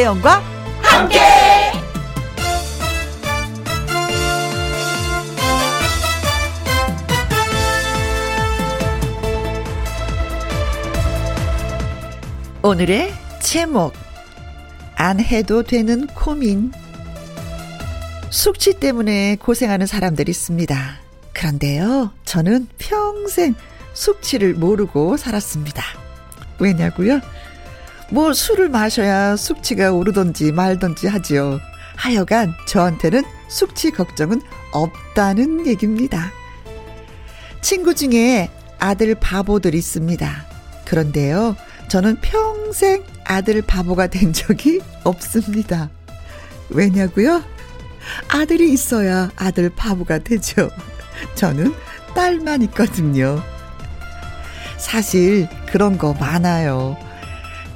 김혜영과 함께. 오늘의 제목 안 해도 되는 고민 숙취 때문에 고생하는 사람들이 있습니다. 그런데요, 저는 평생 숙취를 모르고 살았습니다. 왜냐고요? 뭐 술을 마셔야 숙취가 오르던지 말던지 하지요. 하여간 저한테는 숙취 걱정은 없다는 얘기입니다. 친구 중에 아들 바보들 있습니다. 그런데요, 저는 평생 아들 바보가 된 적이 없습니다. 왜냐고요? 아들이 있어야 아들 바보가 되죠. 저는 딸만 있거든요. 사실 그런 거 많아요.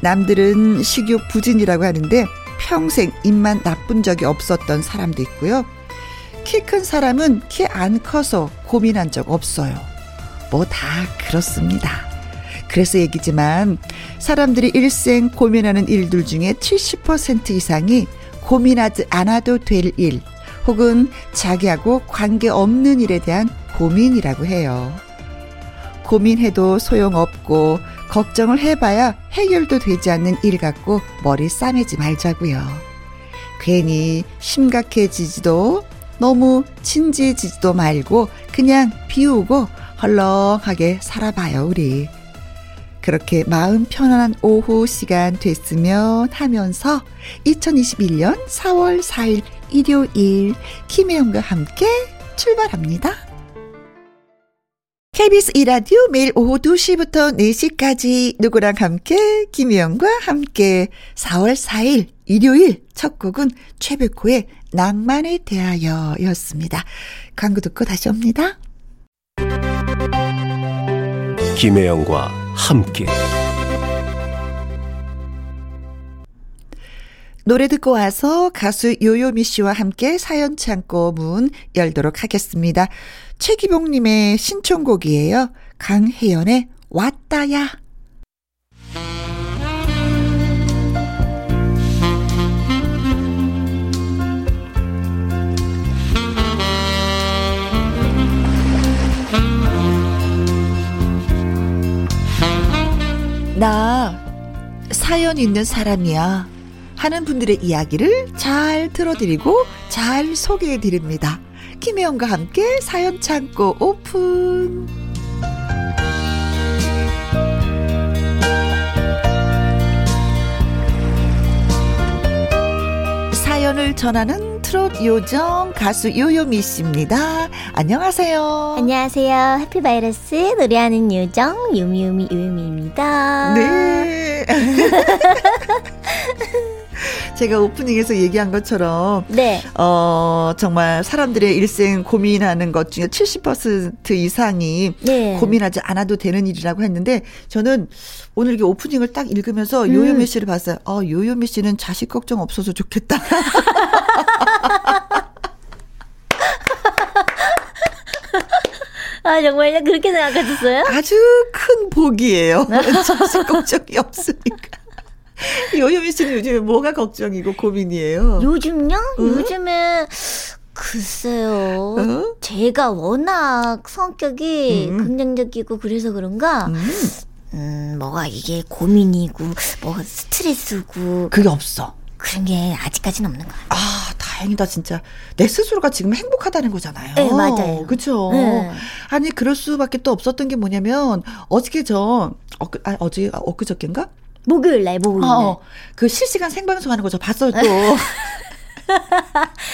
남들은 식욕 부진이라고 하는데 평생 입만 나쁜 적이 없었던 사람도 있고요. 키 큰 사람은 키 안 커서 고민한 적 없어요. 뭐 다 그렇습니다. 그래서 얘기지만 사람들이 일생 고민하는 일들 중에 70% 이상이 고민하지 않아도 될 일, 혹은 자기하고 관계없는 일에 대한 고민이라고 해요. 고민해도 소용없고 걱정을 해봐야 해결도 되지 않는 일 갖고 머리 싸매지 말자고요. 괜히 심각해지지도 너무 진지해지지도 말고 그냥 비우고 헐렁하게 살아봐요, 우리. 그렇게 마음 편안한 오후 시간 됐으면 하면서 2021년 4월 4일 일요일 김혜영과 함께 출발합니다. KBS 이라디오 매일 오후 2시부터 4시까지 누구랑 함께 김혜영과 함께 4월 4일 일요일 첫 곡은 최백호의 낭만에 대하여 였습니다. 광고 듣고 다시 옵니다. 김혜영과 함께 노래 듣고 와서 가수 요요미 씨와 함께 사연 창고 문 열도록 하겠습니다. 최기봉님의 신청곡이에요. 강혜연의 왔다야. 나 사연 있는 사람이야. 하는 분들의 이야기를 잘 들어드리고 잘 소개해 드립니다. 김혜영과 함께 사연 창고 오픈. 사연을 전하는 트롯 요정 가수 요요미 씨입니다. 안녕하세요. 안녕하세요. 해피바이러스 노래하는 요정 요미요미 요요미입니다. 네. 제가 오프닝에서 얘기한 것처럼 네. 어 정말 사람들의 일생 고민하는 것 중에 70% 이상이 네. 고민하지 않아도 되는 일이라고 했는데 저는 오늘 이렇게 오프닝을 딱 읽으면서 음. 요요미 씨를 봤어요. 어 요요미 씨는 자식 걱정 없어서 좋겠다. 아 정말요? 그렇게 생각하셨어요? 아주 큰 복이에요. 자식 걱정이 없으니까. 요요미 씨는 요즘에 뭐가 걱정이고 고민이에요? 요즘요? 응? 요즘에 글쎄요. 어? 제가 워낙 성격이 음. 긍정적이고 그래서 그런가 음, 음, 뭐가 이게 고민이고 뭐가 스트레스고 그게 없어. 그런 게 아직까지는 없는 것 같아요. 아, 다행이다, 진짜. 내 스스로가 지금 행복하다는 거잖아요. 네, 맞아요. 그쵸. 네. 아니, 그럴 수밖에 또 없었던 게 뭐냐면, 어저께 저, 어, 아, 어제, 아, 엊그저께인가? 목요일 날 목요일 날. 어, 그 실시간 생방송 하는 거 저 봤어요, 또.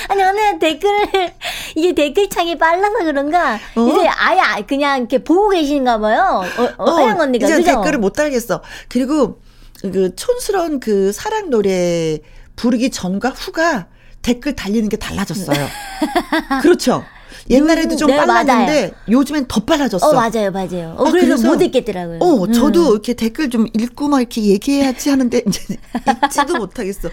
아니 오늘 댓글을 이게 댓글창이 빨라서 그런가 어? 이제 아예 아- 그냥 이렇게 보고 계신가 봐요. 어, 어, 혜영 언니가 이제 그죠? 댓글을 못 달겠어. 그리고, 그, 촌스러운 그 사랑 노래 부르기 전과 후가 댓글 달리는 게 달라졌어요. 그렇죠. 옛날에도 좀 네, 빨랐는데, 요즘엔 더 빨라졌어. 어 맞아요 맞아요. 어, 아, 그래서, 그래서- 못 읽겠더라고요. 어, 음. 저도 이렇게 댓글 좀 읽고 막 이렇게 얘기해야지 하는데 이제 읽지도 못하겠어.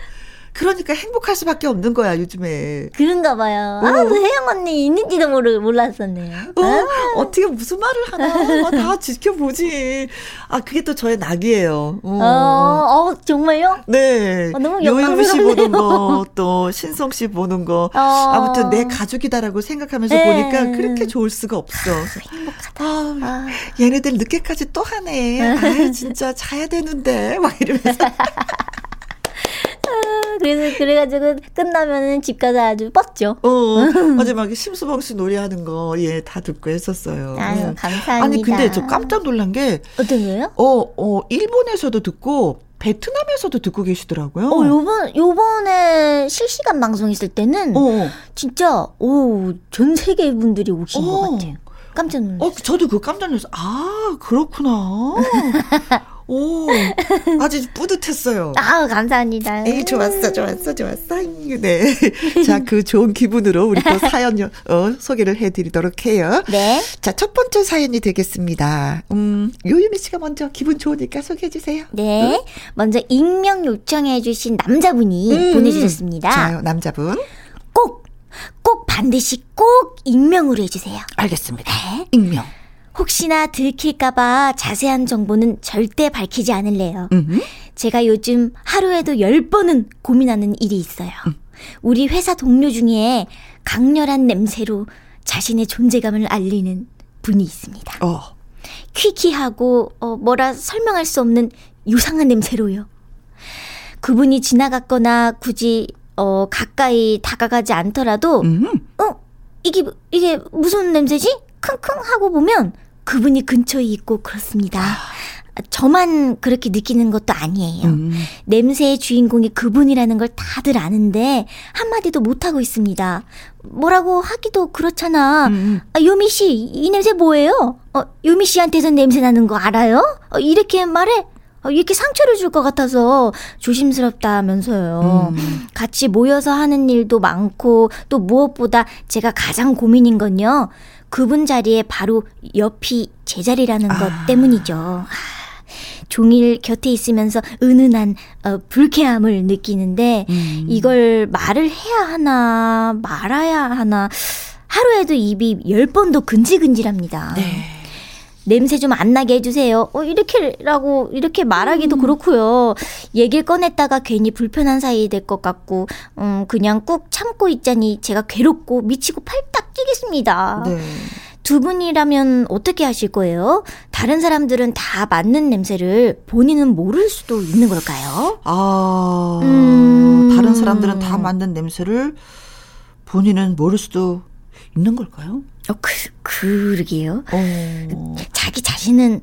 그러니까 행복할 수밖에 없는 거야, 요즘에. 그런가 봐요. 어. 아, 그 혜영 언니 있는지도 모르, 몰랐었네요. 어, 아, 어떻게 무슨 말을 하나. 다 지켜보지. 아, 그게 또 저의 낙이에요. 어. 어, 어, 정말요? 네. 어, 너무 요요미 씨. 보는 거, 또 신성 씨 보는 거. 어. 아무튼 내 가족이다라고 생각하면서 네. 보니까 그렇게 좋을 수가 없어. 행복하다. 아, 아. 얘네들 늦게까지 또 하네. 아, 진짜 자야 되는데. 막 이러면서. 그래서, 그래가지고 끝나면은 집 가서 아주 뻗죠. 어, 마지막에 심수봉 씨 노래하는 거, 예, 다 듣고 했었어요. 아유, 음. 감사합니다. 아니, 근데 저 깜짝 놀란 게, 어떤 거요? 어, 어, 일본에서도 듣고, 베트남에서도 듣고 계시더라고요. 어, 요번, 요번에 실시간 방송했을 때는 어, 진짜, 오, 전 세계 분들이 오신 어. 것 같아요. 깜짝 놀랐어요. 어, 저도 그거 깜짝 놀랐어요. 아, 그렇구나. 오, 아주 뿌듯했어요. 아, 감사합니다. 에이, 좋았어, 좋았어, 좋았어. 네. 자, 그 좋은 기분으로 우리 또 사연, 어, 소개를 해드리도록 해요. 네. 자, 첫 번째 사연이 되겠습니다. 음, 요유미 씨가 먼저 기분 좋으니까 소개해주세요. 네. 먼저 익명 요청해주신 남자분이 음, 보내주셨습니다. 좋아요, 남자분. 꼭, 꼭 반드시 꼭 익명으로 해주세요. 알겠습니다. 네. 익명. 혹시나 들킬까봐 자세한 정보는 절대 밝히지 않을래요. 음, 제가 요즘 하루에도 열 번은 고민하는 일이 있어요. 우리 회사 동료 중에 강렬한 냄새로 자신의 존재감을 알리는 분이 있습니다. 어, 퀴퀴하고 어, 뭐라 설명할 수 없는 유상한 냄새로요. 그분이 지나갔거나 굳이 어, 가까이 다가가지 않더라도 음, 어 이게 이게 무슨 냄새지? 킁킁 하고 보면 그분이 근처에 있고 그렇습니다. 저만 그렇게 느끼는 것도 아니에요. 음. 냄새의 주인공이 그분이라는 걸 다들 아는데 한마디도 못하고 있습니다. 뭐라고 하기도 그렇잖아. 음. 아, 요미 씨, 이 냄새 뭐예요? 어, 요미 씨한테서 냄새 나는 거 알아요? 어, 이렇게 말해? 어, 이렇게 상처를 줄 것 같아서 조심스럽다면서요. 음. 같이 모여서 하는 일도 많고 또 무엇보다 제가 가장 고민인 건요. 그분 자리에 바로 옆이 제 자리라는 것 아. 때문이죠. 아, 종일 곁에 있으면서 은은한 어, 불쾌함을 느끼는데 음. 이걸 말을 해야 하나 말아야 하나 하루에도 입이 열 번도 근질근질합니다. 네. 냄새 좀 안 나게 해주세요. 어, 이렇게라고, 이렇게 말하기도 그렇고요. 얘기를 꺼냈다가 괜히 불편한 사이 될 것 같고, 음, 그냥 꾹 참고 있자니 제가 괴롭고 미치고 팔딱 뛰겠습니다. 네. 두 분이라면 어떻게 하실 거예요? 다른 사람들은 다 맡는 냄새를 본인은 모를 수도 있는 걸까요? 아, 음. 다른 사람들은 다 맡는 냄새를 본인은 모를 수도 있는 걸까요? 어, 그, 그러게요. 어. 자기 자신은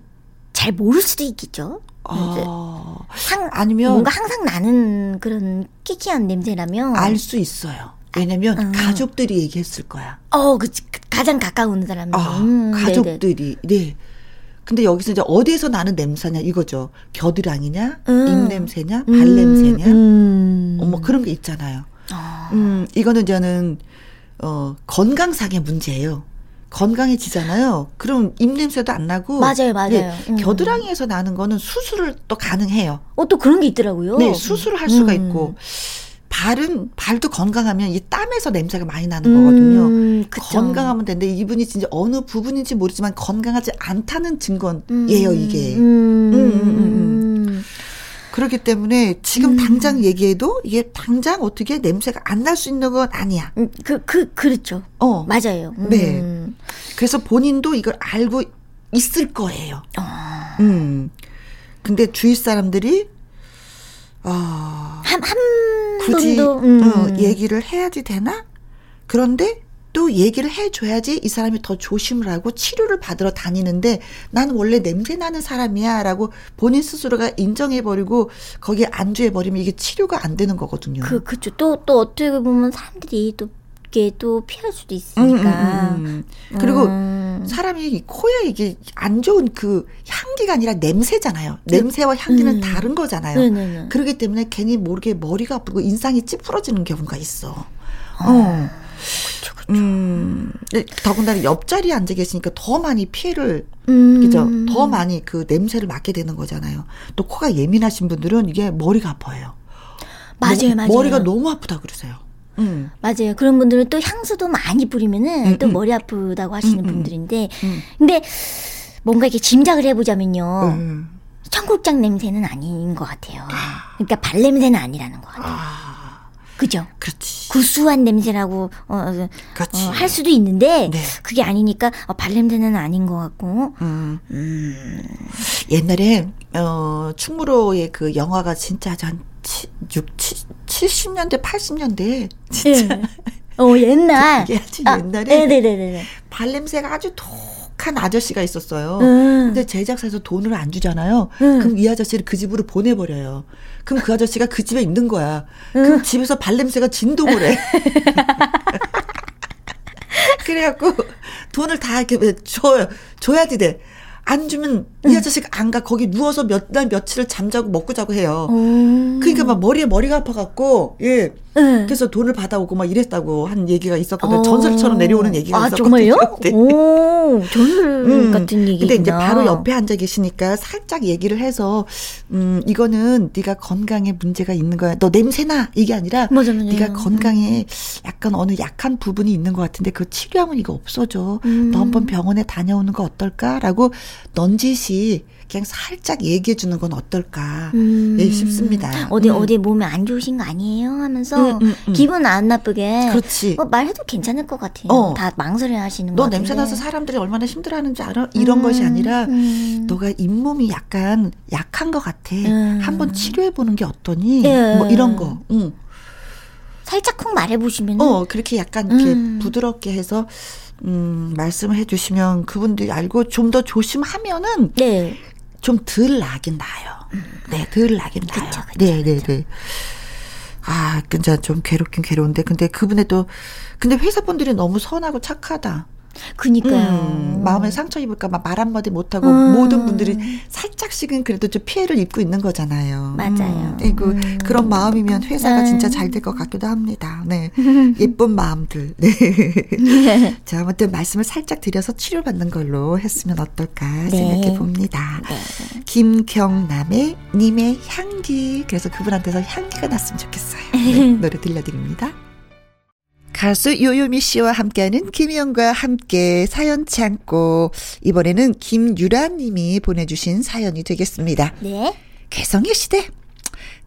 잘 모를 수도 있겠죠? 아, 항, 아니면 뭔가 항상 나는 그런 끼끼한 냄새라면 알 수 있어요. 왜냐면 음. 가족들이 얘기했을 거야. 어, 그 가장 가까운 사람. 아, 음. 가족들이. 네. 근데 여기서 이제 어디에서 나는 냄새냐 이거죠. 겨드랑이냐, 음. 입 냄새냐, 음, 발 냄새냐, 음. 어, 뭐 그런 게 있잖아요. 어. 음, 이거는 저는 어 건강상의 문제예요. 건강해지잖아요. 그럼 입 냄새도 안 나고 맞아요, 맞아요. 네, 음. 겨드랑이에서 나는 거는 수술을 또 가능해요. 어, 또 그런 게 있더라고요. 네, 수술을 할 수가 음. 있고 발은 발도 건강하면 이 땀에서 냄새가 많이 나는 거거든요. 음. 건강하면 되는데 이분이 진짜 어느 부분인지 모르지만 건강하지 않다는 증거예요 음, 이게. 음, 음. 그렇기 때문에 지금 음. 당장 얘기해도 이게 당장 어떻게 냄새가 안 날 수 있는 건 아니야. 음, 그, 그, 그렇죠. 어. 맞아요. 음. 네. 그래서 본인도 이걸 알고 있을 거예요. 어. 음. 근데 주위 사람들이 아 한, 한 굳이 음. 어, 얘기를 해야지 되나? 그런데 또 얘기를 해줘야지 이 사람이 더 조심을 하고 치료를 받으러 다니는데 나는 원래 냄새 나는 사람이야 라고 본인 스스로가 인정해버리고 거기에 안주해버리면 이게 치료가 안 되는 거거든요. 그, 그쵸. 또, 또 어떻게 보면 사람들이 또, 이게 또 피할 수도 음, 있으니까. 음, 음, 음. 그리고 음. 사람이 이 코에 이게 안 좋은 그 향기가 아니라 냄새잖아요. 냄새와 향기는 음. 다른 거잖아요. 네네네. 그렇기 때문에 괜히 모르게 머리가 아프고 인상이 찌푸러지는 경우가 있어. 어. 그쵸. 음, 네, 더군다나 옆자리에 앉아 계시니까 더 많이 피해를, 음. 그죠? 더 많이 그 냄새를 맡게 되는 거잖아요. 또 코가 예민하신 분들은 이게 머리가 아파요. 맞아요, 맞아요. 머리가 너무 아프다 그러세요. 음. 맞아요. 그런 분들은 또 향수도 많이 뿌리면은 음, 또 음. 머리 아프다고 하시는 음, 음. 분들인데, 음. 근데 뭔가 이렇게 짐작을 해보자면요. 음. 청국장 냄새는 아닌 것 같아요. 그러니까 발 냄새는 아니라는 것 같아요. 아, 그죠? 그렇지. 구수한 냄새라고 어, 어, 그렇지. 어, 할 수도 있는데 네. 그게 아니니까 어, 발냄새는 아닌 것 같고 음. 옛날에 어 충무로의 그 영화가 진짜 한 6, 70년대, 80년대 진짜 예. 어 옛날 그게 아주 아, 옛날에 네네네네 발냄새가 아주 독한 아저씨가 있었어요. 음. 근데 제작사에서 돈을 안 주잖아요. 음. 그럼 이 아저씨를 그 집으로 보내버려요. 그럼 그 아저씨가 그 집에 있는 거야. 그럼 집에서 발냄새가 진동을 해. 그래갖고 돈을 다 이렇게 줘요. 줘야지 돼. 안 주면 이 아저씨가 안 가. 거기 누워서 몇 날 며칠을 잠자고 먹고 자고 해요. 오. 그러니까 막 머리에 머리가 아파갖고 예. 응. 그래서 돈을 받아오고 막 이랬다고 한 얘기가 있었거든요. 어. 전설처럼 내려오는 얘기가 아, 있었거든요. 정말요? 네. 오, 전설 음, 같은 얘기구나. 근데 이제 바로 옆에 앉아 계시니까 살짝 얘기를 해서 음 이거는 네가 건강에 문제가 있는 거야. 너 냄새나 이게 아니라 맞아, 맞아. 네가 건강에 약간 어느 약한 부분이 있는 것 같은데 그 치료하면 이거 없어져. 음. 너 한번 병원에 다녀오는 거 어떨까라고 넌지시 그냥 살짝 얘기해 주는 건 어떨까 음. 예, 싶습니다. 어디 음. 어디 몸에 안 좋으신 거 아니에요? 하면서 음, 음, 음. 기분 안 나쁘게 그렇지. 어, 말해도 괜찮을 것 같아요. 어. 다 망설여 하시는 너거 냄새. 나서 사람들이 얼마나 힘들어하는지 알아? 이런 것이 아니라 음. 너가 잇몸이 약간 약한 것 같아. 음. 한번 치료해 보는 게 어떠니? 예. 뭐 이런 거. 응. 살짝 콩 말해 보시면 어 그렇게 약간 이렇게 음. 부드럽게 해서 음 말씀을 해주시면 그분들이 알고 좀 더 조심하면은 네. 좀 덜 나긴 나요. 네, 덜 나긴 나요. 음. 그쵸, 그쵸, 네, 네, 네. 아, 근데 좀 괴롭긴 괴로운데, 근데 그분의 또, 근데 회사분들이 너무 선하고 착하다. 그니까요. 음, 마음에 상처 입을까 막 말 한마디 못하고 음. 모든 분들이 살짝씩은 그래도 좀 피해를 입고 있는 거잖아요. 맞아요. 음, 그리고 음. 그런 마음이면 회사가 음. 진짜 잘 될 것 같기도 합니다. 네. 예쁜 마음들. 네. 자, 아무튼 말씀을 살짝 드려서 치료받는 걸로 했으면 어떨까 네. 생각해 봅니다. 김경남의 님의 향기. 그래서 그분한테서 향기가 났으면 좋겠어요. 네, 노래 들려드립니다. 가수 요요미 씨와 함께하는 김희영과 함께 사연 창고 이번에는 김유라 님이 보내주신 사연이 되겠습니다. 네. 개성의 시대.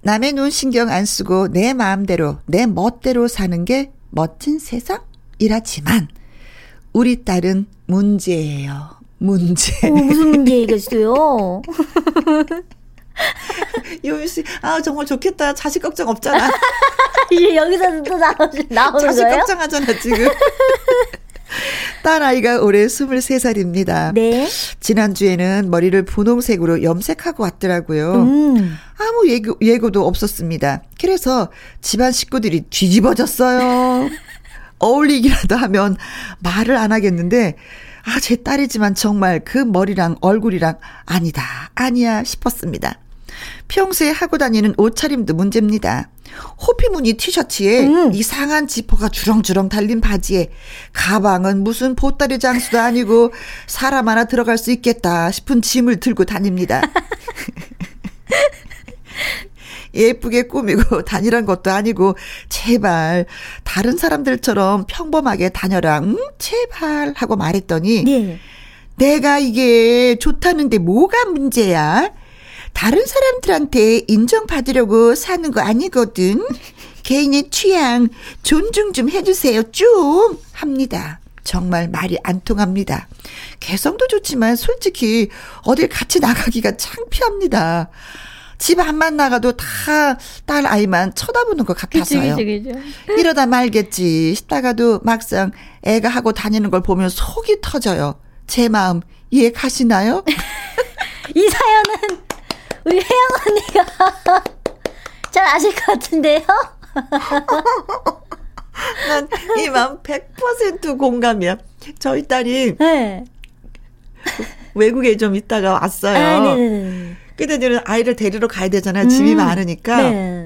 남의 눈 신경 안 쓰고 내 마음대로 내 멋대로 사는 게 멋진 세상이라지만 우리 딸은 문제예요. 문제. 어, 무슨 문제가 있어요? 요요미 씨, 아 정말 좋겠다. 자식 걱정 없잖아. 이제 여기서 또 나오, 나오는 자식 거예요? 걱정하잖아 지금. 딸 아이가 올해 23살입니다. 네. 지난주에는 머리를 분홍색으로 염색하고 왔더라고요. 음. 아무 예고, 예고도 없었습니다. 그래서 집안 식구들이 뒤집어졌어요. 어울리기라도 하면 말을 안 하겠는데, 아, 제 딸이지만 정말 그 머리랑 얼굴이랑 아니다, 아니야 싶었습니다. 평소에 하고 다니는 옷차림도 문제입니다. 호피 무늬 티셔츠에 음. 이상한 지퍼가 주렁주렁 달린 바지에 가방은 무슨 보따리 장수도 아니고 사람 하나 들어갈 수 있겠다 싶은 짐을 들고 다닙니다. 예쁘게 꾸미고 다니란 것도 아니고 제발 다른 사람들처럼 평범하게 다녀라. 응? 제발 하고 말했더니 네. 내가 이게 좋다는데 뭐가 문제야? 다른 사람들한테 인정받으려고 사는 거 아니거든. 개인의 취향 존중 좀 해주세요. 좀 합니다. 정말 말이 안 통합니다. 개성도 좋지만 솔직히 어딜 같이 나가기가 창피합니다. 집 안만 나가도 다 딸 아이만 쳐다보는 것 같아서요. 그죠. 이러다 말겠지 싶다가도 막상 애가 하고 다니는 걸 보면 속이 터져요. 제 마음 이해 가시나요? 이 사연은 우리 혜영 언니가 잘 아실 것 같은데요? 난 이 마음 100% 공감이야. 저희 딸이 네. 외국에 좀 있다가 왔어요. 아, 네네네. 근데 이제 아이를 데리러 가야 되잖아요. 집이 음. 많으니까. 네.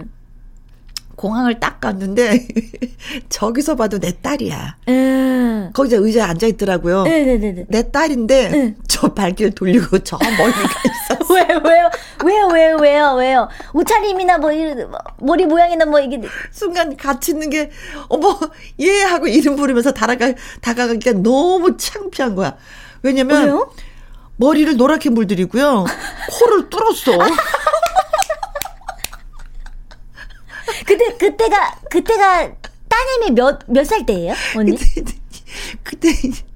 공항을 딱 갔는데 저기서 봐도 내 딸이야. 음. 거기서 의자에 앉아 있더라고요. 네네 네. 내 딸인데 네. 저 발길 돌리고 저 멀리 가 있어. 왜 왜요 왜요 왜요 왜요 왜요 옷차림이나 뭐 이런 뭐 머리 모양이나 뭐 이게 순간 같이 있는 게 어머 얘 하고 이름 부르면서 다가가 다가가기가 너무 창피한 거야. 왜냐면 왜요? 머리를 노랗게 물들이고요. 코를 뚫었어. 그때 그때가 그때가 따님이 몇 몇 살 때예요 언니? 그때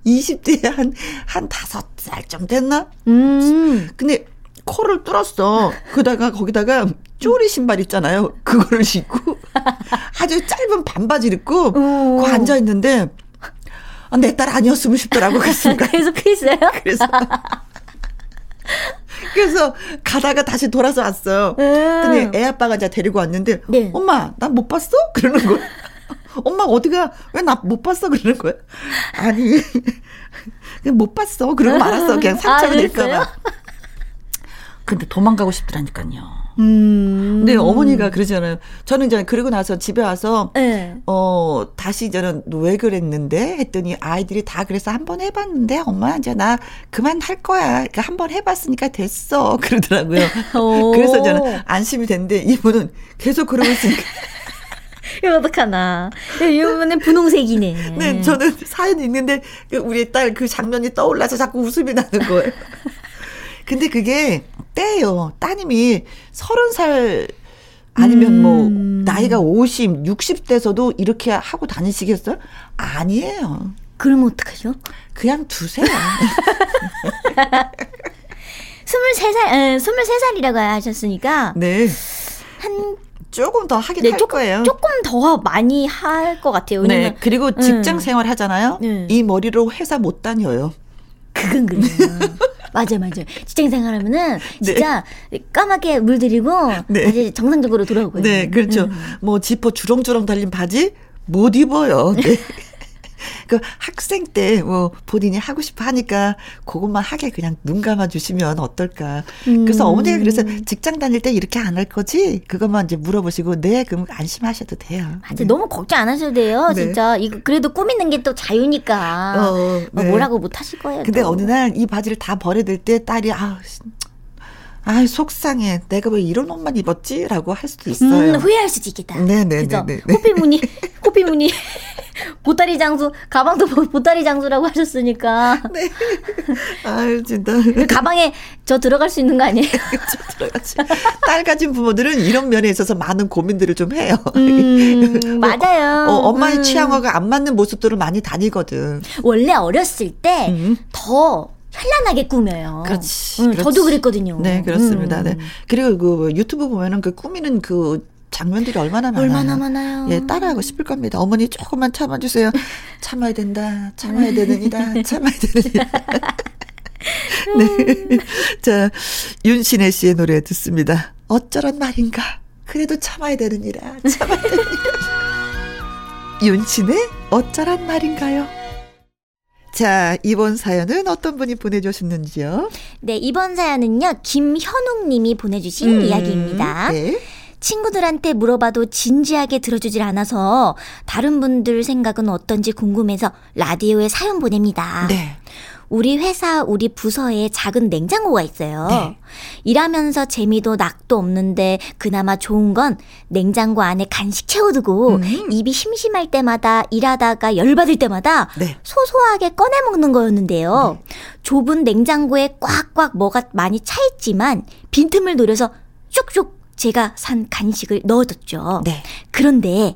20대에 한, 한 다섯 살쯤 됐나? 음. 근데 코를 뚫었어. 그다가 거기다가 쪼리 신발 있잖아요. 그거를 신고 아주 짧은 반바지를 입고 오. 그 앉아 있는데 아, 내딸 아니었으면 싶더라고 그 순간. 계속 그랬어요? 그래서 그래서 가다가 다시 돌아서 왔어요. 근데 애 아빠가 이제 데리고 왔는데 네. 엄마 나못 봤어? 그러는 거야. 엄마 어디가 왜 나 못 봤어? 그러는 거야. 아니 못 봤어. 그러고 말았어. 그냥 상처가 아, 될까 그랬어요? 봐. 근데 도망가고 싶더라니까요. 음. 근데 어머니가 그러잖아요. 저는 이제 그러고 나서 집에 와서 네. 어, 다시 저는 왜 그랬는데? 했더니 아이들이 다 그래서 한 번 해봤는데, 엄마, 이제 나 그만 할 거야. 그러니까 한 번 해봤으니까 됐어. 그러더라고요. 오. 그래서 저는 안심이 됐는데, 이분은 계속 그러고 있으니까. 이거 어떡하나. 이분은 분홍색이네. 네, 저는 사연이 있는데, 그 우리 딸 그 장면이 떠올라서 자꾸 웃음이 나는 거예요. 근데 그게 때예요. 따님이 서른 살 아니면 뭐 음. 나이가 50, 60대서도 이렇게 하고 다니시겠어요? 아니에요. 그러면 어떡하죠? 그냥 두세요. 23살, 에, 23살이라고 하셨으니까, 네. 한, 조금 더 하긴 네, 할 조금, 거예요. 조금 더 많이 할 것 같아요. 네. 왜냐면, 그리고 직장 음. 생활 하잖아요. 네. 이 머리로 회사 못 다녀요. 그건 그래요. 맞아요, 맞아요. 직장 생활하면은, 네. 진짜, 까맣게 물들이고, 네. 다시 정상적으로 돌아오고요. 네, 그렇죠. 음. 뭐 지퍼 주렁주렁 달린 바지 못 입어요. 네. 그 학생 때 뭐 본인이 하고 싶어 하니까 그것만 하게 그냥 눈 감아 주시면 어떨까. 그래서 음. 어머니가 그래서 직장 다닐 때 이렇게 안 할 거지? 그것만 이제 물어보시고 네, 그럼 안심하셔도 돼요. 맞아, 너무 걱정 안 하셔도 돼요. 네. 진짜. 이거, 그래도 꾸미는 게 또 자유니까. 어, 뭐 네. 뭐라고 못 하실 거예요. 근데 또. 어느 날 이 바지를 다 버려들 때 딸이 아, 아 속상해. 내가 왜 이런 옷만 입었지?라고 할 수도 있어요. 음, 후회할 수도 있겠다. 네네네네. 그죠? 네, 네. 호피무늬, 호피무늬. 보따리 장수, 가방도 보- 보따리 장수라고 하셨으니까. 네. 아유 진짜. 그 가방에 저 들어갈 수 있는 거 아니에요? 좀 들어가지. 딸 가진 부모들은 이런 면에 있어서 많은 고민들을 좀 해요. 음, 맞아요. 어, 엄마의 음. 취향과 안 맞는 모습들을 많이 다니거든. 원래 어렸을 때 음. 더 현란하게 꾸며요. 그렇지. 음, 그렇지. 저도 그랬거든요. 네, 그렇습니다. 음. 네. 그리고 그 유튜브 보면은 그 꾸미는 그 장면들이 얼마나 많아요. 얼마나 많아요. 예, 따라하고 싶을 겁니다. 어머니 조금만 참아주세요. 참아야 된다. 참아야 되느니라. 참아야 되느니라. 네. 자, 윤신혜 씨의 노래 듣습니다. 어쩌란 말인가. 그래도 참아야 되느니라. 참아야 되느니라. 윤신의 어쩌란 말인가요? 자, 이번 사연은 어떤 분이 보내주셨는지요? 네, 이번 사연은요, 김현웅 님이 보내주신 음, 이야기입니다. 네. 친구들한테 물어봐도 진지하게 들어주질 않아서 다른 분들 생각은 어떤지 궁금해서 라디오에 사연 보냅니다. 네. 우리 회사, 우리 부서에 작은 냉장고가 있어요. 네. 일하면서 재미도 낙도 없는데 그나마 좋은 건 냉장고 안에 간식 채워두고 음. 입이 심심할 때마다 일하다가 열받을 때마다 네. 소소하게 꺼내 먹는 거였는데요. 좁은 냉장고에 꽉꽉 뭐가 많이 차 있지만 빈틈을 노려서 쭉쭉 제가 산 간식을 넣어뒀죠. 네. 그런데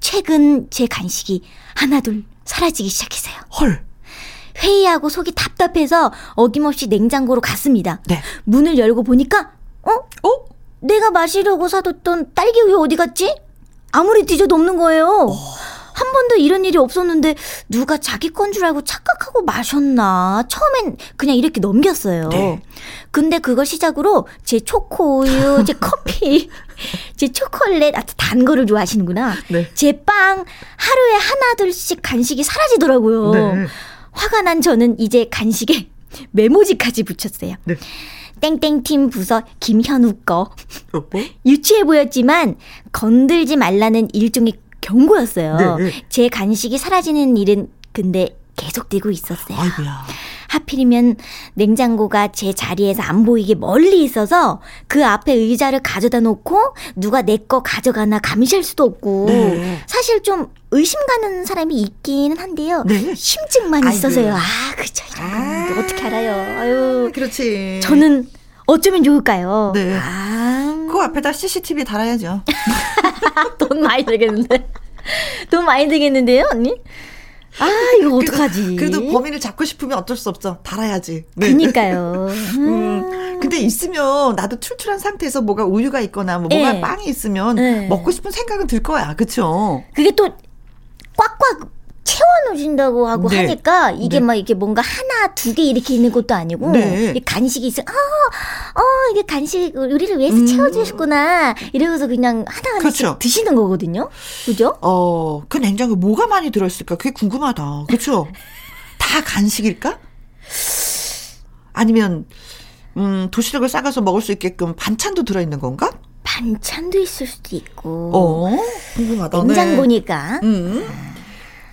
최근 제 간식이 하나둘 사라지기 시작했어요. 헐. 회의하고 속이 답답해서 어김없이 냉장고로 갔습니다. 네. 문을 열고 보니까 어? 어? 내가 마시려고 사뒀던 딸기 우유 어디 갔지? 아무리 뒤져도 없는 거예요. 한 번도 이런 일이 없었는데 누가 자기 건 줄 알고 착각하고 마셨나? 처음엔 그냥 이렇게 넘겼어요. 네. 근데 그걸 시작으로 제 초코우유, 제 커피, 제 초콜릿, 아, 단 거를 좋아하시는구나. 네. 제빵 하루에 하나 둘씩 간식이 사라지더라고요. 네. 화가 난 저는 이제 간식에 메모지까지 붙였어요. 네. 땡땡팀 부서 김현우 거. 어, 뭐? 유치해 보였지만 건들지 말라는 일종의 경고였어요. 네. 제 간식이 사라지는 일은 근데 계속되고 있었어요. 아이고야. 하필이면 냉장고가 제 자리에서 안 보이게 멀리 있어서 그 앞에 의자를 가져다 놓고 누가 내 거 가져가나 감시할 수도 없고 네. 사실 좀 의심 가는 사람이 있기는 한데요. 네. 심증만 아이고. 있어서요. 아, 그쵸. 이런 아. 건 어떻게 알아요. 아유. 그렇지. 저는 어쩌면 좋을까요? 네. 아, 그 앞에다 CCTV 달아야죠. 돈 많이 들겠는데. 돈 많이 들겠는데요, 언니? 아, 이거 어떡하지? 그래도 범인을 잡고 싶으면 어쩔 수 없죠. 달아야지. 네. 그니까요. 음. 음, 근데 있으면 나도 출출한 상태에서 뭐가 우유가 있거나 뭐 뭐가 예. 빵이 있으면 예. 먹고 싶은 생각은 들 거야. 그쵸? 그게 또 꽉꽉 채워놓으신다고 하고 네. 하니까 이게 네. 막 이렇게 뭔가 하나 두 개 이렇게 있는 것도 아니고 네. 간식이 있어. 어, 어 이게 간식 우리를 위해서 음. 채워주셨구나 이러면서 그냥 하나 하나씩 그렇죠. 드시는 거거든요. 그죠? 어, 그 냉장고에 뭐가 많이 들어있을까? 그게 궁금하다. 그쵸? 다 간식일까? 아니면, 음, 도시락을 싸가서 먹을 수 있게끔 반찬도 들어있는 건가? 반찬도 있을 수도 있고 어, 궁금하다. 네. 냉장고니까 음.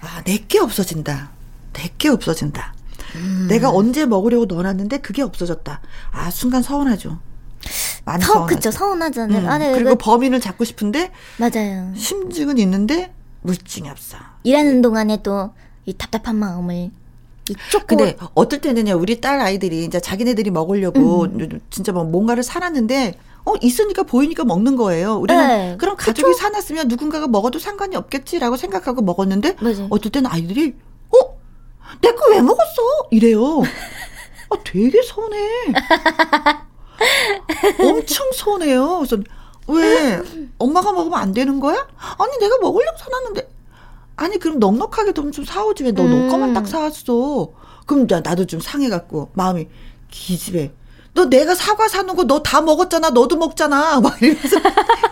아, 내게 없어진다. 내게 없어진다. 음. 내가 언제 먹으려고 넣어놨는데 그게 없어졌다. 아, 순간 서운하죠. 많이 서 서운하죠. 그쵸 서운하잖아요. 음, 아, 네, 그리고 그, 범인을 잡고 싶은데 맞아요. 심증은 있는데 물증이 없어. 일하는 동안에 또 이 답답한 마음을 이 쫓고 근데 어떨 때는요, 우리 딸 아이들이 이제 자기네들이 먹으려고 음. 진짜 뭐 뭔가를 사놨는데 어 있으니까 보이니까 먹는 거예요. 우리는 네, 그럼 가족이 사놨으면 누군가가 먹어도 상관이 없겠지라고 생각하고 먹었는데 맞아요. 어떨 때는 아이들이 어? 내 거 왜 먹었어? 이래요. 아, 되게 서운해. 엄청 서운해요. 그래서 왜 엄마가 먹으면 안 되는 거야? 아니 내가 먹으려고 사놨는데 아니 그럼 넉넉하게 좀, 좀 사오지 왜너너 음. 거만 딱 사왔어? 그럼 나, 나도 좀 상해갖고 마음이 기집애. 너 내가 사과 사는 거너 다 먹었잖아. 너도 먹잖아. 막 이러면서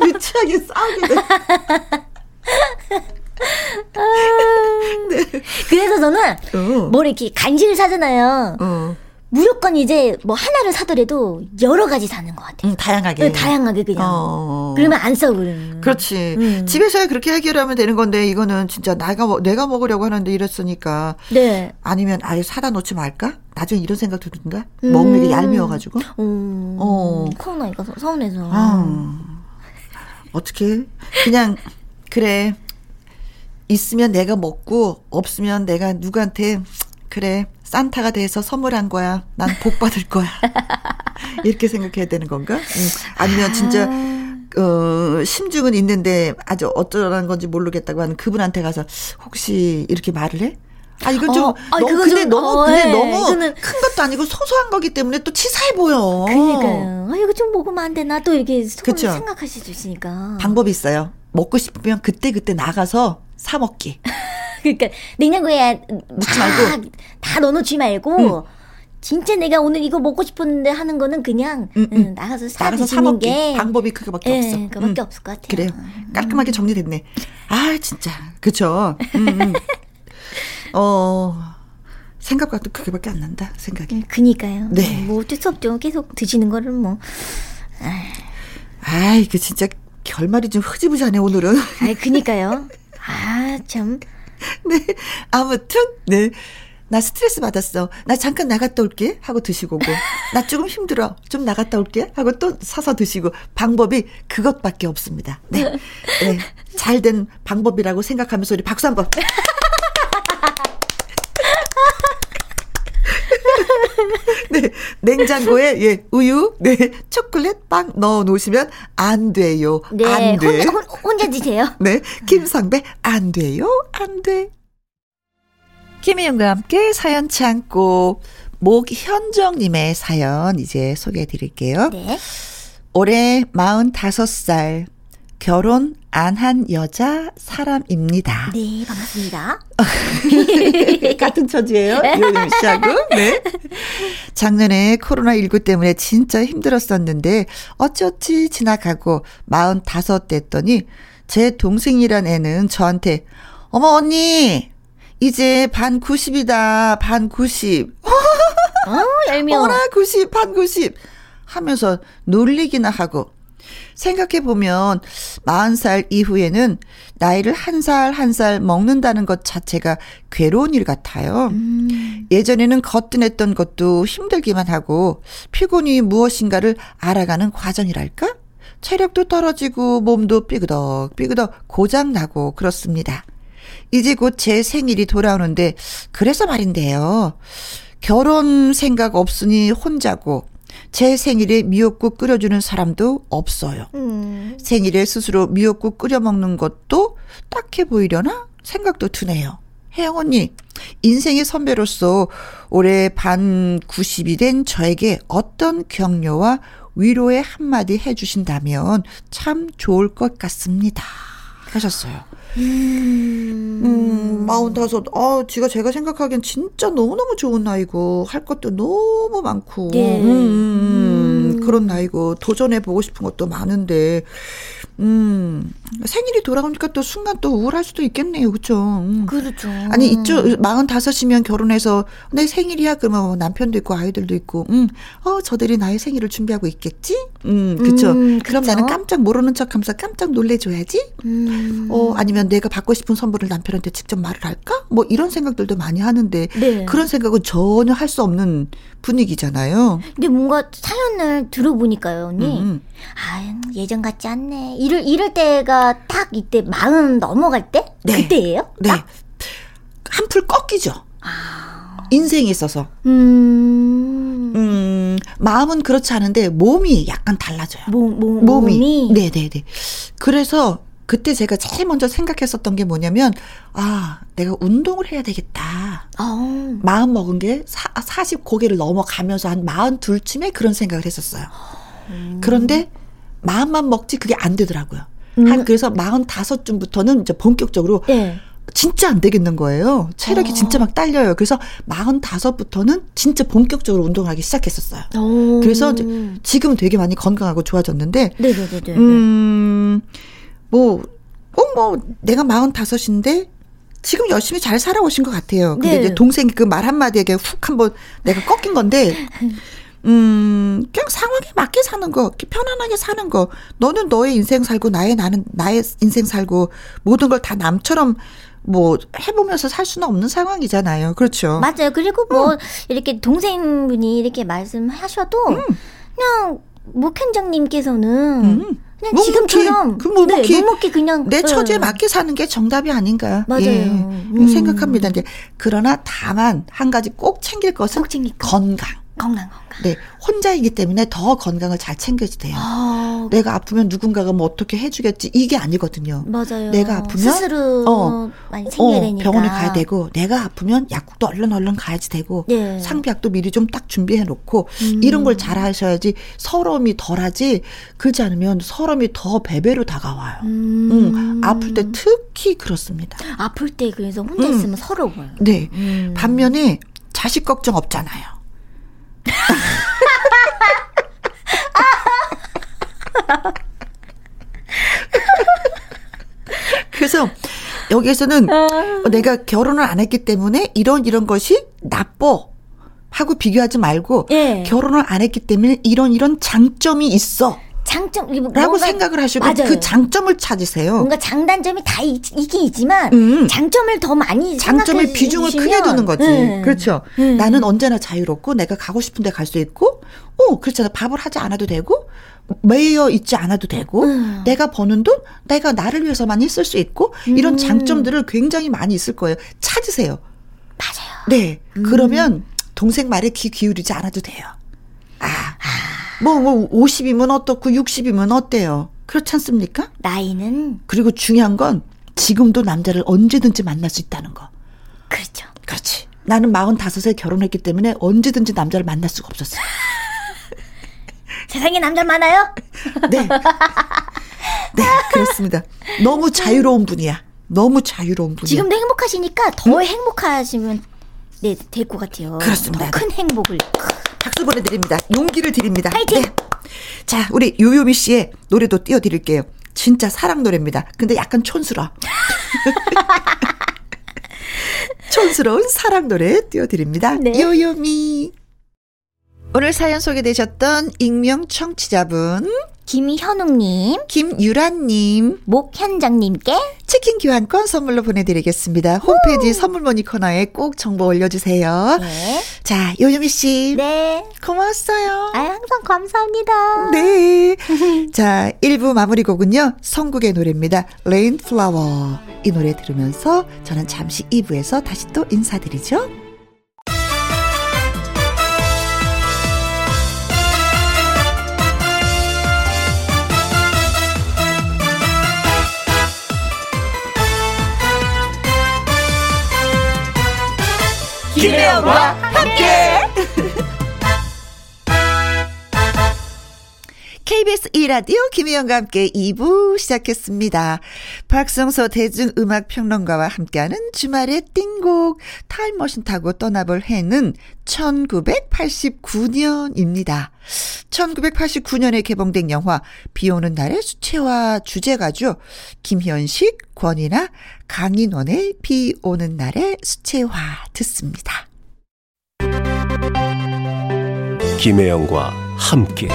유치하게 싸우게 돼. 그래서 저는 어. 뭐 이렇게 간식을 사잖아요. 어. 무조건 이제 뭐 하나를 사더라도 여러 가지 사는 것 같아요. 응, 다양하게. 네, 다양하게 그냥. 어. 그러면 안 싸우거든요. 그렇지. 음. 집에서야 그렇게 해결하면 되는 건데 이거는 진짜 내가 먹- 내가 먹으려고 하는데 이랬으니까 네. 아니면 아예 사다 놓지 말까? 나중에 이런 생각도 든다. 음. 먹는 게 얄미워가지고. 음, 어. 코로나 이거 서- 서운해서. 아, 어떻게 그냥 그래 있으면 내가 먹고 없으면 내가 누구한테 그래 산타가 돼서 선물한 거야. 난 복 받을 거야. 이렇게 생각해야 되는 건가? 음. 아니면 진짜 어, 심증은 있는데 아주 어쩌라는 건지 모르겠다고 하는 그분한테 가서 혹시 이렇게 말을 해? 아 이건 좀 어, 아, 너무 근데 좀, 너무 어, 근데 예, 너무 이거는- 큰 것도 아니고 소소한 거기 때문에 또 치사해 보여. 그러니까요. 아, 이거 좀 먹으면 안 되나? 또 이렇게 속으로. 생각하실 수 있으니까. 방법이 있어요. 먹고 싶으면 그때 그때 나가서 사 먹기. 그러니까 냉장고에 넣지 다- 말고. 다 넣어놓지 말고 진짜 내가 오늘 이거 먹고 싶었는데 하는 거는 그냥 음, 음. 응, 나가서 사 나가서 사 드시는. 게 방법이 그거밖에 예, 없어. 그거밖에 음. 없을 것 같아요. 그래요. 깔끔하게 정리됐네. 아, 진짜. 그쵸. 음, 음. 어, 생각과도 그게밖에 안 난다, 생각이. 음, 그니까요. 네. 뭐 어쩔 수 없죠. 계속 드시는 거를 뭐. 아이, 그 진짜 결말이 좀 흐지부지하네, 오늘은. 아, 그니까요. 아, 참. 네. 아무튼, 네. 나 스트레스 받았어. 나 잠깐 나갔다 올게. 하고 드시고 오고. 나 조금 힘들어. 좀 나갔다 올게. 하고 또 사서 드시고. 방법이 그것밖에 없습니다. 네. 네. 잘된 방법이라고 생각하면서 우리 박수 한 번. 네, 냉장고에 예 우유, 네 초콜릿 빵 넣어 놓으시면 안 돼요. 네. 안 돼. 혼자, 혼, 혼자 드세요. 네, 김성배 안 돼요, 안 돼. 김희영과 함께 사연 창고 목현정님의 사연 이제 소개해 드릴게요. 네. 올해 45살 결혼 안 한 여자 사람입니다. 네, 반갑습니다. 같은 처지예요. 요림 씨하고. 네. 작년에 코로나19 때문에 진짜 힘들었었는데 어찌어찌 지나가고 45 됐더니 제 동생이란 애는 저한테 어머 언니 이제 반 90이다. 반 90. 어, 얄미워. 어라 90, 반 90. 하면서 놀리기나 하고 생각해보면 40살 이후에는 나이를 한살 한 살 먹는다는 것 자체가 괴로운 일 같아요. 음. 예전에는 거뜬했던 것도 힘들기만 하고 피곤이 무엇인가를 알아가는 과정이랄까? 체력도 떨어지고 몸도 삐그덕 삐그덕 고장나고 그렇습니다. 이제 곧 제 생일이 돌아오는데 그래서 말인데요. 결혼 생각 없으니 혼자고 제 생일에 미역국 끓여주는 사람도 없어요. 음. 생일에 스스로 미역국 끓여 먹는 것도 딱해 보이려나 생각도 드네요. 혜영 언니, 인생의 선배로서 올해 반 90이 된 저에게 어떤 격려와 위로의 한마디 해주신다면 참 좋을 것 같습니다. 하셨어요. 음, 음 마흔다섯. 아, 지가 제가 생각하기엔 진짜 너무너무 좋은 나이고, 할 것도 너무 많고, 네. 음, 음, 그런 나이고, 도전해보고 싶은 것도 많은데, 음, 생일이 돌아오니까 또 순간 또 우울할 수도 있겠네요. 그죠? 음. 그렇죠. 아니, 이쪽, 마흔다섯이면 결혼해서 내 생일이야? 그러면 뭐 남편도 있고 아이들도 있고, 음, 어, 저들이 나의 생일을 준비하고 있겠지? 음, 그쵸. 음, 그럼 나는 깜짝 모르는 척 하면서 깜짝 놀래줘야지? 음. 어, 아니면 내가 받고 싶은 선물을 남편한테 직접 말을 할까? 뭐 이런 생각들도 많이 하는데, 네. 그런 생각은 전혀 할 수 없는 분위기잖아요. 근데 뭔가 사연을 들어보니까요, 언니. 음. 음. 아, 예전 같지 않네. 이럴, 이럴 때가 딱 이때 마흔 넘어갈 때? 네. 그때예요? 네. 한풀 꺾이죠. 아. 인생에 있어서. 음. 음, 마음은 그렇지 않은데 몸이 약간 달라져요. 몸, 몸, 몸이. 몸이. 네네네. 그래서 그때 제가 제일 먼저 생각했었던 게 뭐냐면, 아, 내가 운동을 해야 되겠다. 어. 마음 먹은 게 사, 40 고개를 넘어가면서 한 42쯤에 그런 생각을 했었어요. 음. 그런데 마음만 먹지 그게 안 되더라고요. 음. 한 그래서 45쯤부터는 이제 본격적으로 네. 진짜 안 되겠는 거예요. 체력이 어. 진짜 막 딸려요. 그래서 45부터는 진짜 본격적으로 운동하기 시작했었어요. 오. 그래서 지금은 되게 많이 건강하고 좋아졌는데 네네네. 음. 뭐, 꼭 뭐, 내가 45인데, 지금 열심히 잘 살아오신 것 같아요. 근데 네. 이제 동생이 그 말 한마디에 훅 한번 내가 꺾인 건데, 음, 그냥 상황에 맞게 사는 거, 편안하게 사는 거. 너는 너의 인생 살고, 나의 나는 나의 인생 살고, 모든 걸 다 남처럼 뭐 해보면서 살 수는 없는 상황이잖아요. 그렇죠. 맞아요. 그리고 뭐 음. 이렇게 동생분이 이렇게 말씀하셔도 음. 그냥 목현정님께서는 음. 그냥 묵묵히, 지금처럼 그 묵묵히, 네, 묵묵히 그냥 내 처지에 네. 맞게 사는 게 정답이 아닌가 맞아요. 예, 음. 생각합니다. 이제 그러나 다만 한 가지 꼭 챙길 것은 꼭 건강. 건강 건강. 네, 혼자이기 때문에 더 건강을 잘 챙겨야 돼요. 아. 내가 아프면 누군가가 뭐 어떻게 해주겠지 이게 아니거든요. 맞아요. 내가 아프면 스스로 어, 많이 챙겨야 어, 되니까 병원에 가야 되고 내가 아프면 약국도 얼른 얼른 가야지 되고 네. 상비약도 미리 좀 딱 준비해 놓고 음. 이런 걸 잘 하셔야지 서러움이 덜하지 그렇지 않으면 서러움이 더 배배로 다가와요. 음. 음. 아플 때 특히 그렇습니다. 아플 때 그래서 혼자 음. 있으면 서러워요. 네. 음. 반면에 자식 걱정 없잖아요. 그래서 여기에서는 아. 내가 결혼을 안 했기 때문에 이런 이런 것이 나빠 하고 비교하지 말고 예. 결혼을 안 했기 때문에 이런 이런 장점이 있어. 장점 라고 생각을 하시고 맞아요. 그 장점을 찾으세요. 뭔가 장단점이 다 있, 긴 있지만 음. 장점을 더 많이 장점의 비중을 주시면. 크게 두는 거지. 음. 그렇죠. 음. 나는 언제나 자유롭고 내가 가고 싶은 데 갈 수 있고, 어 그렇잖아. 밥을 하지 않아도 되고 매여 있지 않아도 되고 음. 내가 버는 돈 내가 나를 위해서 많이 쓸 수 있고 이런 음. 장점들을 굉장히 많이 있을 거예요. 찾으세요. 맞아요. 네. 음. 그러면 동생 말에 귀 기울이지 않아도 돼요. 아. 뭐, 뭐, 50이면 어떻고, 60이면 어때요? 그렇지 않습니까? 나이는. 그리고 중요한 건 지금도 남자를 언제든지 만날 수 있다는 거. 그렇죠. 그렇지. 나는 45세 결혼했기 때문에 언제든지 남자를 만날 수가 없었어. 세상에 남자 많아요? 네. 네, 그렇습니다. 너무 자유로운 분이야. 너무 자유로운 분이야. 지금도 행복하시니까 더 응? 행복하시면 네, 될 것 같아요. 그렇습니다. 큰 행복을. 박수 보내드립니다. 용기를 드립니다. 파이팅! 네. 자, 우리 요요미 씨의 노래도 띄워드릴게요. 진짜 사랑 노래입니다. 근데 약간 촌스러워. 촌스러운 사랑 노래 띄워드립니다. 네. 요요미. 오늘 사연 소개되셨던 익명 청취자분 김현웅님, 김유란님, 목현장님께 치킨 교환권 선물로 보내드리겠습니다. 홈페이지 선물 모니 코너에 꼭 정보 올려주세요. 네. 자, 요요미 씨. 네. 고마웠어요. 아, 항상 감사합니다. 네. 자, 1부 마무리 곡은요. 성국의 노래입니다. Rain Flower. 이 노래 들으면서 저는 잠시 2부에서 다시 또 인사드리죠. 김혜영과 함께. KBS 2라디오 김혜영과 함께 2부 시작했습니다. 박성서 대중음악평론가와 함께하는 주말의 띵곡 타임머신 타고 떠나볼 해는 1989년입니다. 1989년에 개봉된 영화 비 오는 날의 수채화 주제가죠. 김현식, 권이나 강인원의 비 오는 날의 수채화 듣습니다. 김혜영과 함께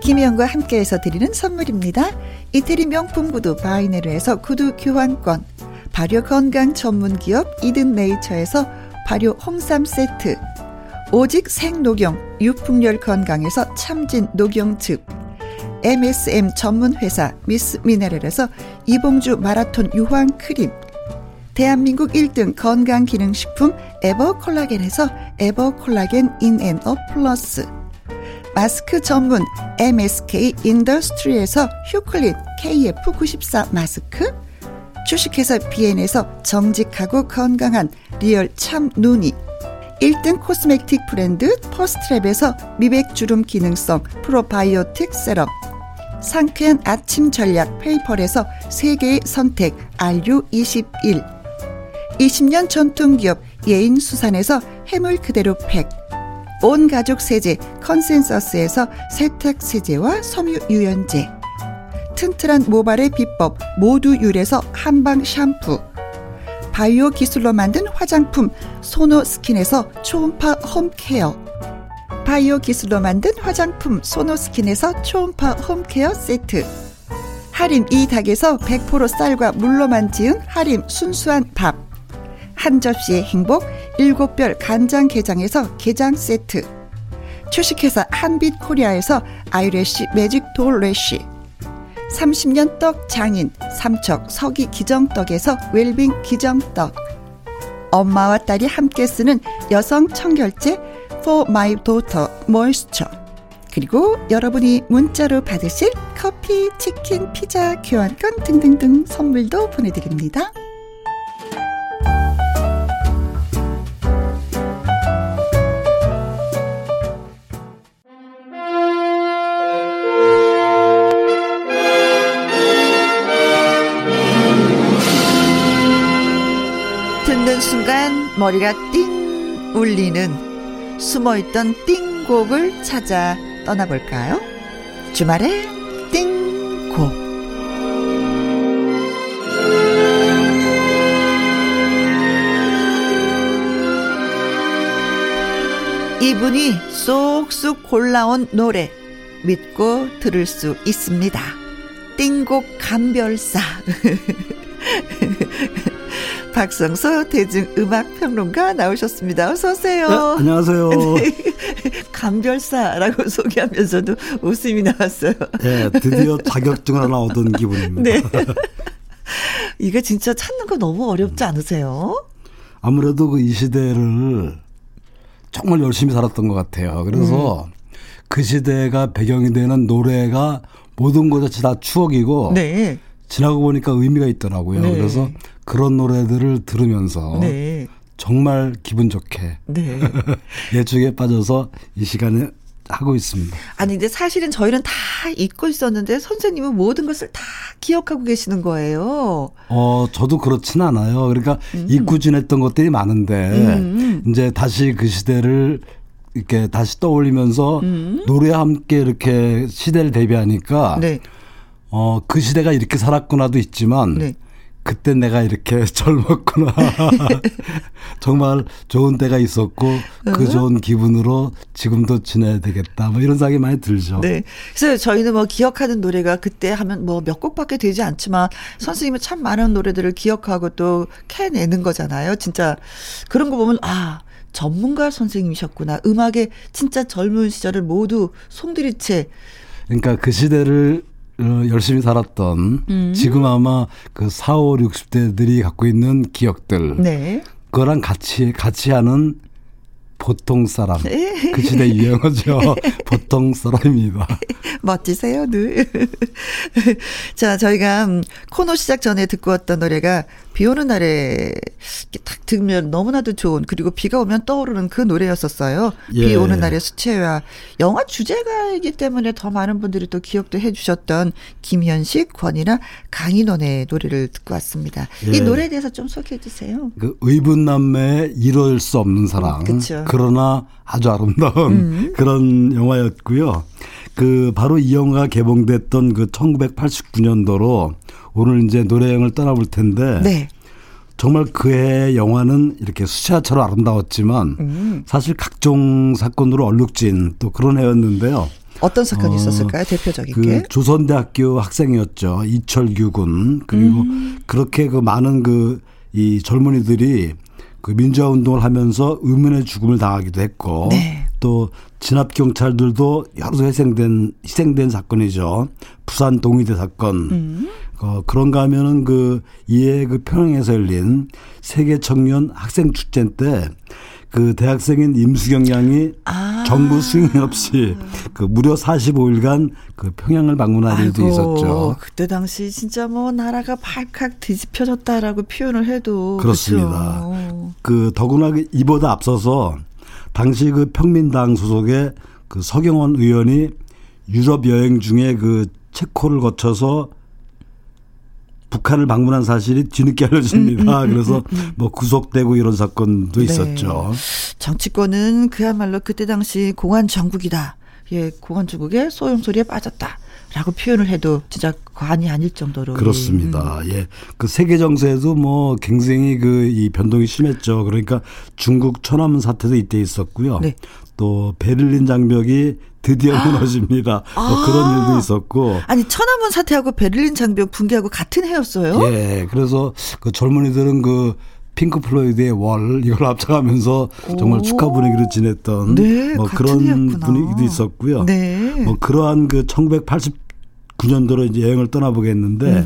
김희영과 함께해서 드리는 선물입니다. 이태리 명품 구두 바이네르에서 구두 교환권, 발효 건강 전문 기업 이든 네이처에서 발효 홍삼 세트, 오직 생녹용 유풍열 건강에서 참진 녹용즙, MSM 전문 회사 미스 미네랄에서 이봉주 마라톤 유황 크림, 대한민국 1등 건강기능식품 에버콜라겐에서 에버콜라겐 인앤업 플러스, 마스크 전문 MSK 인더스트리에서 휴클린 KF94 마스크. 주식회사 비엔에서 정직하고 건강한 리얼 참 눈이. 1등 코스메틱 브랜드 퍼스트랩에서 미백 주름 기능성 프로바이오틱 세럼. 상쾌한 아침 전략 페이퍼에서 세계의 선택 RU21 20년 전통기업 예인수산에서 해물 그대로 팩. 온 가족 세제 컨센서스에서 세탁 세제와 섬유 유연제. 튼튼한 모발의 비법 모두 유래서 한방 샴푸. 바이오 기술로 만든 화장품 소노 스킨에서 초음파 home care. 바이오 기술로 만든 화장품 소노 스킨에서 초음파 home care 세트. 하림 이 닭에서 100% 쌀과 물로만 지은 하림 순수한 밥 한 접시의 행복 일곱 별 간장게장에서 게장 세트. 주식회사 한빛 코리아에서 아이래쉬 매직 돌래쉬. 30년 떡 장인 삼척 서기 기정떡에서 웰빙 기정떡. 엄마와 딸이 함께 쓰는 여성 청결제 For My Daughter 그리고 여러분이 문자로 받으실 커피, 치킨, 피자, 교환권 등등등 선물도 보내드립니다. 듣는 순간 머리가 띵 울리는 숨어있던 띵곡을 찾아 떠나볼까요? 주말에 띵곡 이분이 쏙쏙 골라온 노래 믿고 들을 수 있습니다. 띵곡 감별사 박성서 대중음악평론가 나오셨습니다. 어서 오세요. 네, 안녕하세요. 네, 감별사라고 소개하면서도 웃음이 나왔어요. 네, 드디어 자격증을 하나 얻은 기분입니다. 네. 이거 진짜 찾는 거 너무 어렵지 않으세요? 아무래도 그 이 시대를 정말 열심히 살았던 것 같아요. 그래서 음. 그 시대가 배경이 되는 노래가 모든 것이 다 추억이고 네. 지나고 보니까 의미가 있더라고요. 네. 그래서 그런 노래들을 들으면서 네. 정말 기분 좋게 네. 예측에 빠져서 이 시간에 하고 있습니다. 아니 근데 사실은 저희는 다 잊고 있었는데 선생님은 모든 것을 다 기억하고 계시는 거예요. 어, 저도 그렇진 않아요. 그러니까 음. 잊고 지냈던 것들이 많은데 음. 이제 다시 그 시대를 이렇게 다시 떠올리면서 음. 노래 함께 이렇게 시대를 대비하니까 네. 어, 그 시대가 이렇게 살았구나도 있지만 네. 그때 내가 이렇게 젊었구나. 정말 좋은 때가 있었고 그 좋은 기분으로 지금도 지내야 되겠다. 뭐 이런 생각이 많이 들죠. 네. 그래서 저희는 뭐 기억하는 노래가 그때 하면 뭐 몇 곡밖에 되지 않지만 선생님은 참 많은 노래들을 기억하고 또 캐내는 거잖아요. 진짜 그런 거 보면 아, 전문가 선생님이셨구나. 음악의 진짜 젊은 시절을 모두 송두리째 그러니까 그 시대를 어, 열심히 살았던 음. 지금 아마 그 4, 5, 60대들이 갖고 있는 기억들 네. 그거랑 같이 같이 하는 보통 사람 그 시대 유행어죠 보통 사람입니다. 멋지세요, 늘. 자, 저희가 음, 코너 시작 전에 듣고 왔던 노래가 비 오는 날에 딱 들으면 너무나도 좋은 그리고 비가 오면 떠오르는 그 노래였었어요. 비 예. 오는 날의 수채화. 영화 주제가이기 때문에 더 많은 분들이 또 기억도 해 주셨던 김현식, 권이나 강인원의 노래를 듣고 왔습니다. 이 예. 노래에 대해서 좀 소개해 주세요. 그 의분남매의 이룰 수 없는 사랑. 그쵸. 그러나 아주 아름다운 그런 영화였고요. 그 바로 이 영화가 개봉됐던 그 1989년도로 오늘 이제 노래 여행을 떠나볼 텐데 네. 정말 그해 영화는 이렇게 수채화처럼 아름다웠지만 음. 사실 각종 사건으로 얼룩진 또 그런 해였는데요. 어떤 사건이 어, 있었을까요? 대표적인 그 게. 조선대학교 학생이었죠. 이철규 군. 그리고 음. 그렇게 그 많은 그 이 젊은이들이 그 민주화 운동을 하면서 의문의 죽음을 당하기도 했고 네. 또 진압 경찰들도 여러 희생된 희생된 사건이죠. 부산 동의대 사건. 음. 어, 그런가 하면은 그 이에 그 평양에서 열린 세계 청년 학생 축제 때 그 대학생인 임수경 양이 아. 정부 승인 없이 그 무려 45일간 그 평양을 방문한 일도 있었죠. 그때 당시 진짜 뭐 나라가 발칵 뒤집혀졌다라고 표현을 해도 그렇습니다. 그렇죠. 그 더구나 그 이보다 앞서서 당시 그 평민당 소속의 그 서경원 의원이 유럽 여행 중에 그 체코를 거쳐서 북한을 방문한 사실이 뒤늦게 알려집니다. 그래서 뭐 구속되고 이런 사건도 네. 있었죠. 정치권은 그야말로 그때 당시 공안 정국이다. 예, 공안 정국의 소용 소리에 빠졌다 라고 표현을 해도 진짜 과언이 아닐 정도로 그렇습니다. 예. 그 세계 정세에도 뭐 굉장히 그 이 변동이 심했죠. 그러니까 중국 천안문 사태도 이때 있었고요. 네. 또 베를린 장벽이 드디어 무너집니다. 뭐 그런 일도 있었고. 아니 천안문 사태하고 베를린 장벽 붕괴하고 같은 해였어요? 예. 그래서 그 젊은이들은 그 핑크 플로이드의 Wall 이걸 합창해가면서 정말 오. 축하 분위기를 지냈던 네, 뭐 그런 해였구나. 분위기도 있었고요. 네. 뭐 그러한 그 1989년도로 이제 여행을 떠나보겠는데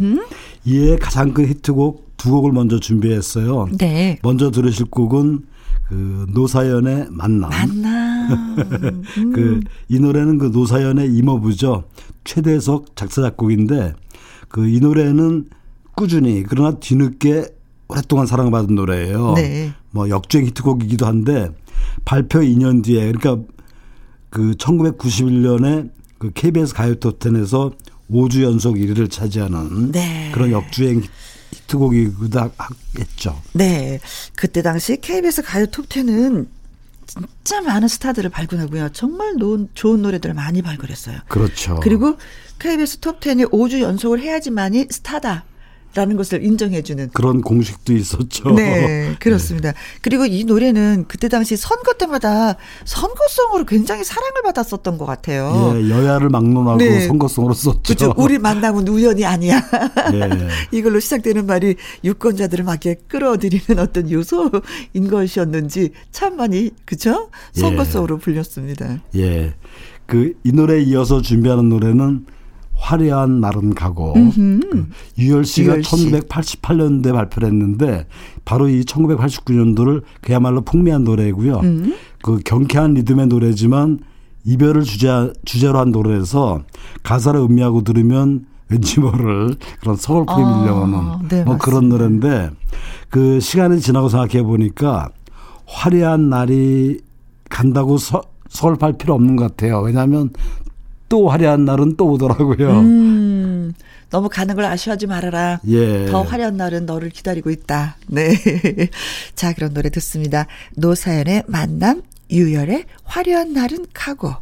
이에 가장 큰 히트곡 두 곡을 먼저 준비했어요. 네. 먼저 들으실 곡은 그 노사연의 만남. 만남. 음. 그이 노래는 그 노사연의 이모부죠. 최대석 작사 작곡인데 그 이 노래는 꾸준히 그러나 뒤늦게 오랫동안 사랑받은 노래예요. 네. 뭐 역주행 히트곡이기도 한데 발표 2년 뒤에 그러니까 그 1991년에 그 KBS 가요 톱텐에서 5주 연속 1위를 차지하는 네. 그런 역주행 히트곡이기도 했죠. 네. 그때 당시 KBS 가요 톱10은 진짜 많은 스타들을 발굴하고요. 정말 노, 좋은 노래들을 많이 발굴했어요. 그렇죠. 그리고 KBS 톱10이 5주 연속을 해야지만이 스타다. 라는 것을 인정해주는. 그런 공식도 있었죠. 네, 그렇습니다. 그리고 이 노래는 그때 당시 선거 때마다 선거송으로 굉장히 사랑을 받았었던 것 같아요. 예, 여야를 막론하고 네. 선거송으로 썼죠. 그렇죠. 우리 만남은 우연이 아니야. 예. 이걸로 시작되는 말이 유권자들을 막 이렇게 끌어들이는 어떤 요소인 것이었는지 참 많이 그죠? 예. 선거송으로 불렸습니다. 예. 그 이 노래에 이어서 준비하는 노래는 화려한 날은 가고 그 유열 씨가 유열 씨. 1988년도에 발표를 했는데 바로 이 1989년도를 그야말로 풍미한 노래고요. 음. 그 경쾌한 리듬의 노래지만 이별을 주제 주제로 한 노래에서 가사를 음미하고 들으면 왠지 모를 그런 서글프게 아, 밀려오는 네, 뭐 그런. 노래인데 그 시간이 지나고 생각해 보니까 화려한 날이 간다고 서, 서글팔 필요 없는 것 같아요. 왜냐하면 또 화려한 날은 또 오더라고요. 음, 너무 가는 걸 아쉬워하지 말아라. 예. 더 화려한 날은 너를 기다리고 있다. 네. 자, 그런 노래 듣습니다. 노사연의 만남, 유열의 화려한 날은 가고.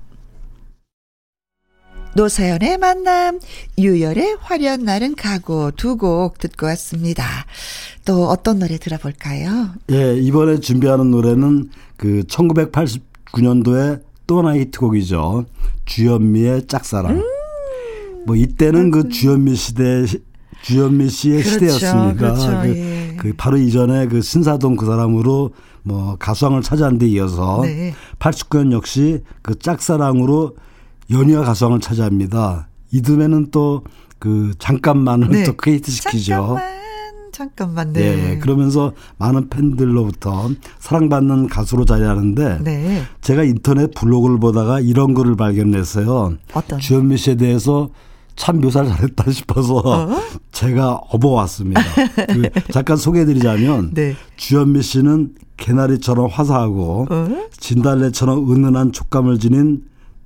노사연의 만남, 유열의 화려한 날은 가고 두 곡 듣고 왔습니다. 또 어떤 노래 들어볼까요? 예, 이번에 준비하는 노래는 그 1989년도에 또 하나의 히트곡이죠. 주현미의 짝사랑. 음~ 뭐 이때는 그 주현미 시대 주현미 씨의 그렇죠, 시대였습니다. 그렇죠, 그, 예. 그, 바로 이전에 그 신사동 그 사람으로 뭐 가수왕을 차지한 데 이어서 네. 89년 역시 그 짝사랑으로 연이어 가수왕을 차지합니다. 이듬해는 또 그 잠깐만을 네. 또 크게 히트 시키죠. 잠깐만, 잠깐만. 네. 네. 그러면서 많은 팬들로부터 사랑받는 가수로 자리하는데 네. 제가 인터넷 블로그를 보다가 이런 글을 발견했어요. 어떤? 주현미 씨에 대해서 참 묘사를 잘했다 싶어서 어? 제가 업어왔습니다. 그 잠깐 소개해드리자면 네. 주현미 씨는 개나리처럼 화사하고 어? 진달래처럼 은은한 촉감을 지닌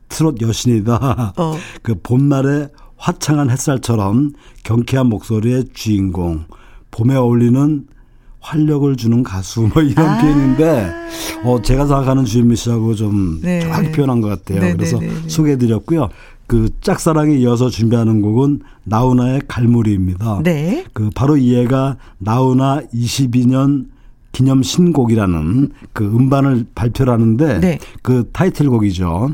트롯 여신이다. 어. 그 봄날의 화창한 햇살처럼 경쾌한 목소리의 주인공. 봄에 어울리는 활력을 주는 가수 뭐 이런 아. 표현인데 어 제가 생각하는 주현미 씨하고 좀 네. 정확히 표현한 것 같아요. 네, 네 그래서 네, 네, 소개해드렸고요. 그 짝사랑에 이어서 준비하는 곡은 나훈아의 갈무리입니다. 네. 그 바로 이 애가 나훈아 22년 기념 신곡이라는 그 음반을 발표를 하는데 네. 그 타이틀곡이죠.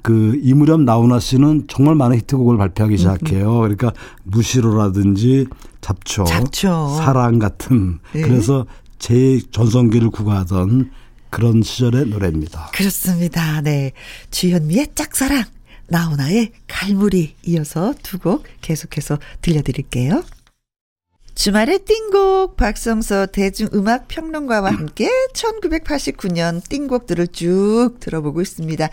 그 이무렴 나훈아 씨는 정말 많은 히트곡을 발표하기 음, 시작해요. 그러니까 무시로라든지 잡초, 잡초. 사랑 같은 네. 그래서 제 전성기를 구가하던 그런 시절의 노래입니다. 그렇습니다. 네. 주현미의 짝사랑, 나훈아의 갈무리 이어서 두 곡 계속해서 들려드릴게요. 주말의 띵곡 박성서 대중음악 평론가와 함께 1989년 띵곡들을 쭉 들어보고 있습니다.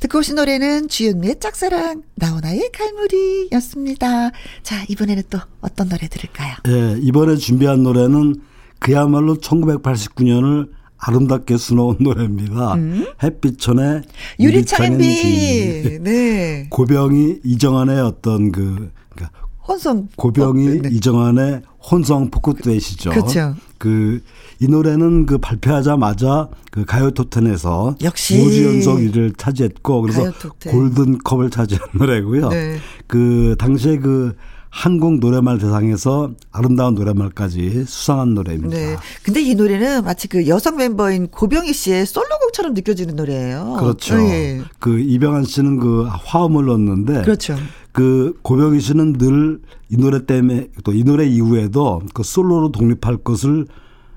듣고 오신 노래는 주현미의 짝사랑, 나훈아의 갈무리였습니다. 자, 이번에는 또 어떤 노래 들을까요? 네, 이번에 준비한 노래는 그야말로 1989년을 아름답게 수놓은 노래입니다. 음? 햇빛천의 유리창의 비. 네. 고병이 이정환의 어떤 그 그러니까 혼성 고병이 어, 네. 이정환의 혼성 포크듀엣이죠. 그렇죠. 그 이 노래는 그 발표하자마자 그 가요 토텐에서 역시 5주 연속 1위를 차지했고 그래서 골든 컵을 차지한 노래고요. 네. 그 당시에 그 한국 노래말 대상에서 아름다운 노래말까지 수상한 노래입니다. 네. 근데 이 노래는 마치 그 여성 멤버인 고병희 씨의 솔로곡처럼 느껴지는 노래예요. 그렇죠. 네. 그 이병헌 씨는 그 화음을 넣었는데 그렇죠. 그 고병희 씨는 늘 이 노래 때문에 또 이 노래 이후에도 그 솔로로 독립할 것을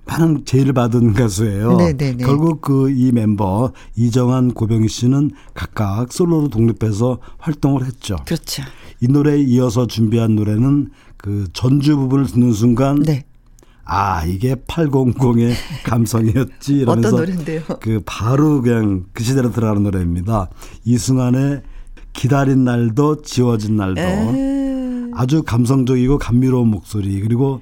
많은 제의를 받은 가수예요. 네네네. 네, 네. 결국 그 이 멤버 이정환 고병희 씨는 각각 솔로로 독립해서 활동을 했죠. 그렇죠. 이 노래에 이어서 준비한 노래는 그 전주 부분을 듣는 순간 네. 아 이게 800의 감성이었지 이러면서 어떤 노래인데요? 그 바로 그냥 그 시대로 들어가는 노래입니다. 이승환의 기다린 날도 지워진 날도 에이. 아주 감성적이고 감미로운 목소리 그리고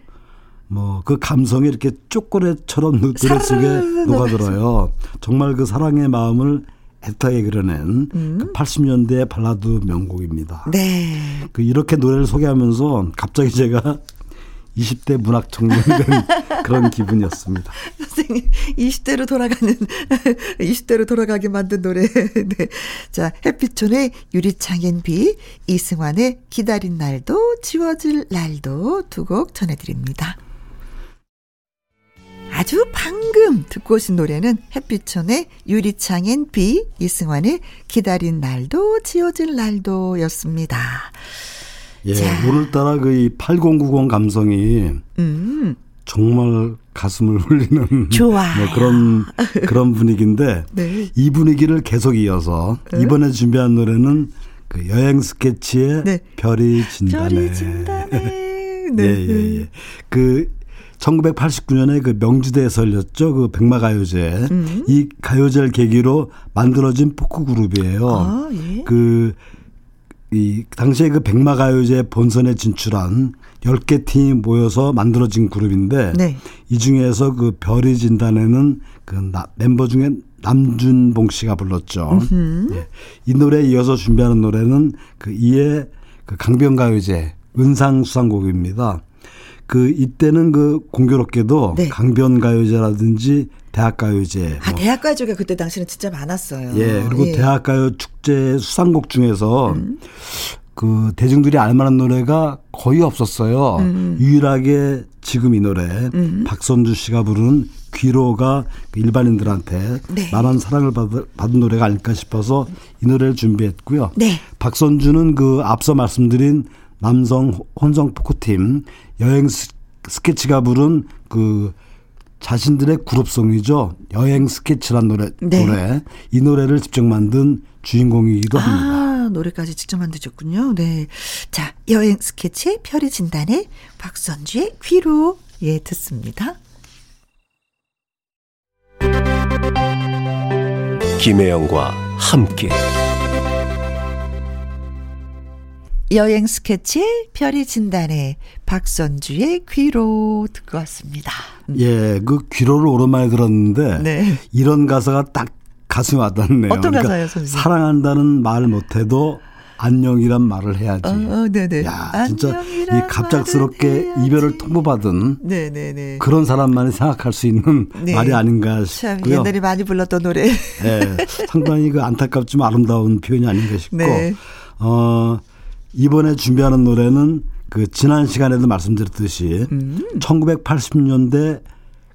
뭐 그 감성이 이렇게 초콜릿처럼 노래 속에 녹아들어요. 정말 그 사랑의 마음을 애타게 그려낸 음. 그 80년대 발라드 명곡입니다. 네. 그 이렇게 노래를 소개하면서 갑자기 제가 20대 문학 청년 된 그런 기분이었습니다. 선생님, 20대로 돌아가는, 20대로 돌아가게 만든 노래. 네. 자, 햇빛촌의 유리창엔 비, 이승환의 기다린 날도 지워질 날도 두 곡 전해드립니다. 아주 방금 듣고 오신 노래는 햇빛촌의 유리창엔 비, 이승환의 기다린 날도 지워질 날도 였습니다. 예, 자. 오늘따라 그 8090 감성이 음. 정말 가슴을 울리는 좋아 뭐 그런 그런 분위기인데 네. 이 분위기를 계속 이어서 네. 이번에 준비한 노래는 그 여행 스케치의 네. 별이 진다네. 별이 진다네. 네. 예, 예, 예. 그 1989년에 그 명주대에서 열렸죠. 그 백마가요제. 음. 이 가요제를 계기로 만들어진 포크 그룹이에요. 아, 예. 그, 이, 당시에 그 백마가요제 본선에 진출한 10개 팀이 모여서 만들어진 그룹인데. 네. 이 중에서 그 별이 진단에는 그 나, 멤버 중에 남준봉 씨가 불렀죠. 예. 이 노래에 이어서 준비하는 노래는 그 이에 그 강변가요제 은상 수상곡입니다. 그 이때는 그 공교롭게도 네. 강변가요제라든지 대학가요제. 아, 뭐. 대학가요제가 그때 당시는 진짜 많았어요. 예, 그리고 예. 대학가요 축제 수상곡 중에서 음. 그 대중들이 알만한 노래가 거의 없었어요. 음. 유일하게 지금 이 노래 음. 박선주 씨가 부르는 귀로가 그 일반인들한테 네. 많은 사랑을 받, 받은 노래가 아닐까 싶어서 이 노래를 준비했고요. 네. 박선주는 그 앞서 말씀드린 남성 혼성 포크팀 여행 스- 스케치가 부른 그 자신들의 그룹송이죠. 여행 스케치란 노래, 네. 노래. 이 노래를 직접 만든 주인공이기도 합니다. 아, 노래까지 직접 만드셨군요. 네. 자, 여행 스케치 별이 진다네 박선주의 귀로 예, 듣습니다. 김혜영과 함께 여행 스케치 별이 진단의 박선주의 귀로 듣고 왔습니다. 예, 그 귀로를 오랜만에 들었는데 네. 이런 가사가 딱 가슴에 와닿네요. 어떤 가사예요, 선생님? 사랑한다는 말 못해도 안녕이란 말을 해야지. 어, 어, 네네. 야, 진짜 이 갑작스럽게. 이별을 통보받은 네네네. 그런 사람만이 생각할 수 있는 네. 말이 아닌가 참 싶고요. 옛날에 많이 불렀던 노래. 예, 상당히 그 안타깝지만 아름다운 표현이 아닌가 싶고, 네. 어, 이번에 준비하는 노래는 그 지난 시간에도 말씀드렸듯이 음. 1980년대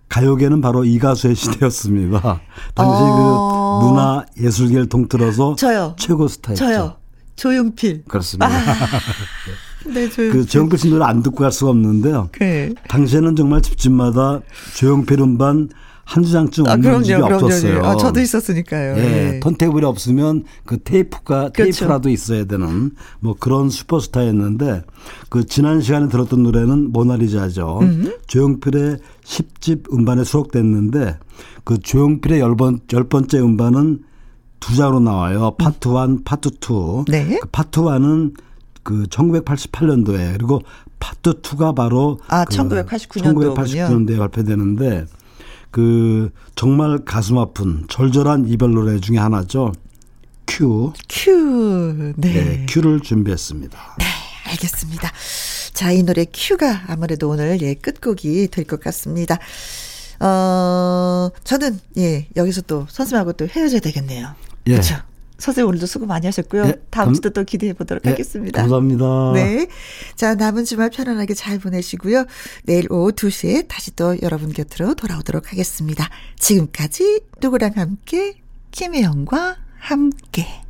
가요계는 바로 이 가수의 시대였습니다. 당시 어. 그 문화 예술계를 통틀어서 저요. 최고 스타였죠. 저요. 조용필. 그렇습니다. 네, 조용필. 그 조용필 씨 노래 안 듣고 갈 수가 없는데요. 네. 당시에는 정말 집집마다 조용필 음반 한두 장쯤 아, 없는 그럼요, 집이 그럼요. 없었어요. 아, 저도 있었으니까요. 예, 네. 턴테이블이 없으면 그 테이프가 그렇죠. 테이프라도 있어야 되는 뭐 그런 슈퍼스타였는데 그 지난 시간에 들었던 노래는 모나리자죠. 조용필의 10집 음반에 수록됐는데 그 조용필의 열, 번, 열 번째 음반은 두 장으로 나와요. 파트 1, 파트 2. 네. 그 파트 1은 그 1988년도에 그리고 파트 2가 바로 아, 그 1989년도 군요. 1989년도에 발표되는데 그 정말 가슴 아픈 절절한 이별 노래 중에 하나죠. Q. Q. 네. 네, Q를 준비했습니다. 알겠습니다. 자, 이 노래 Q가 아무래도 오늘 예, 끝곡이 될 것 같습니다. 어, 저는 예, 여기서 또 선생님하고 또 헤어져야 되겠네요. 예. 그렇죠. 선생님 오늘도 수고 많이 하셨고요. 예, 다음 감- 주도 또 기대해 보도록 네, 하겠습니다. 감사합니다. 네. 자, 남은 주말 편안하게 잘 보내시고요. 내일 오후 2시에 다시 또 여러분 곁으로 돌아오도록 하겠습니다. 지금까지 누구랑 함께, 김혜영과 함께.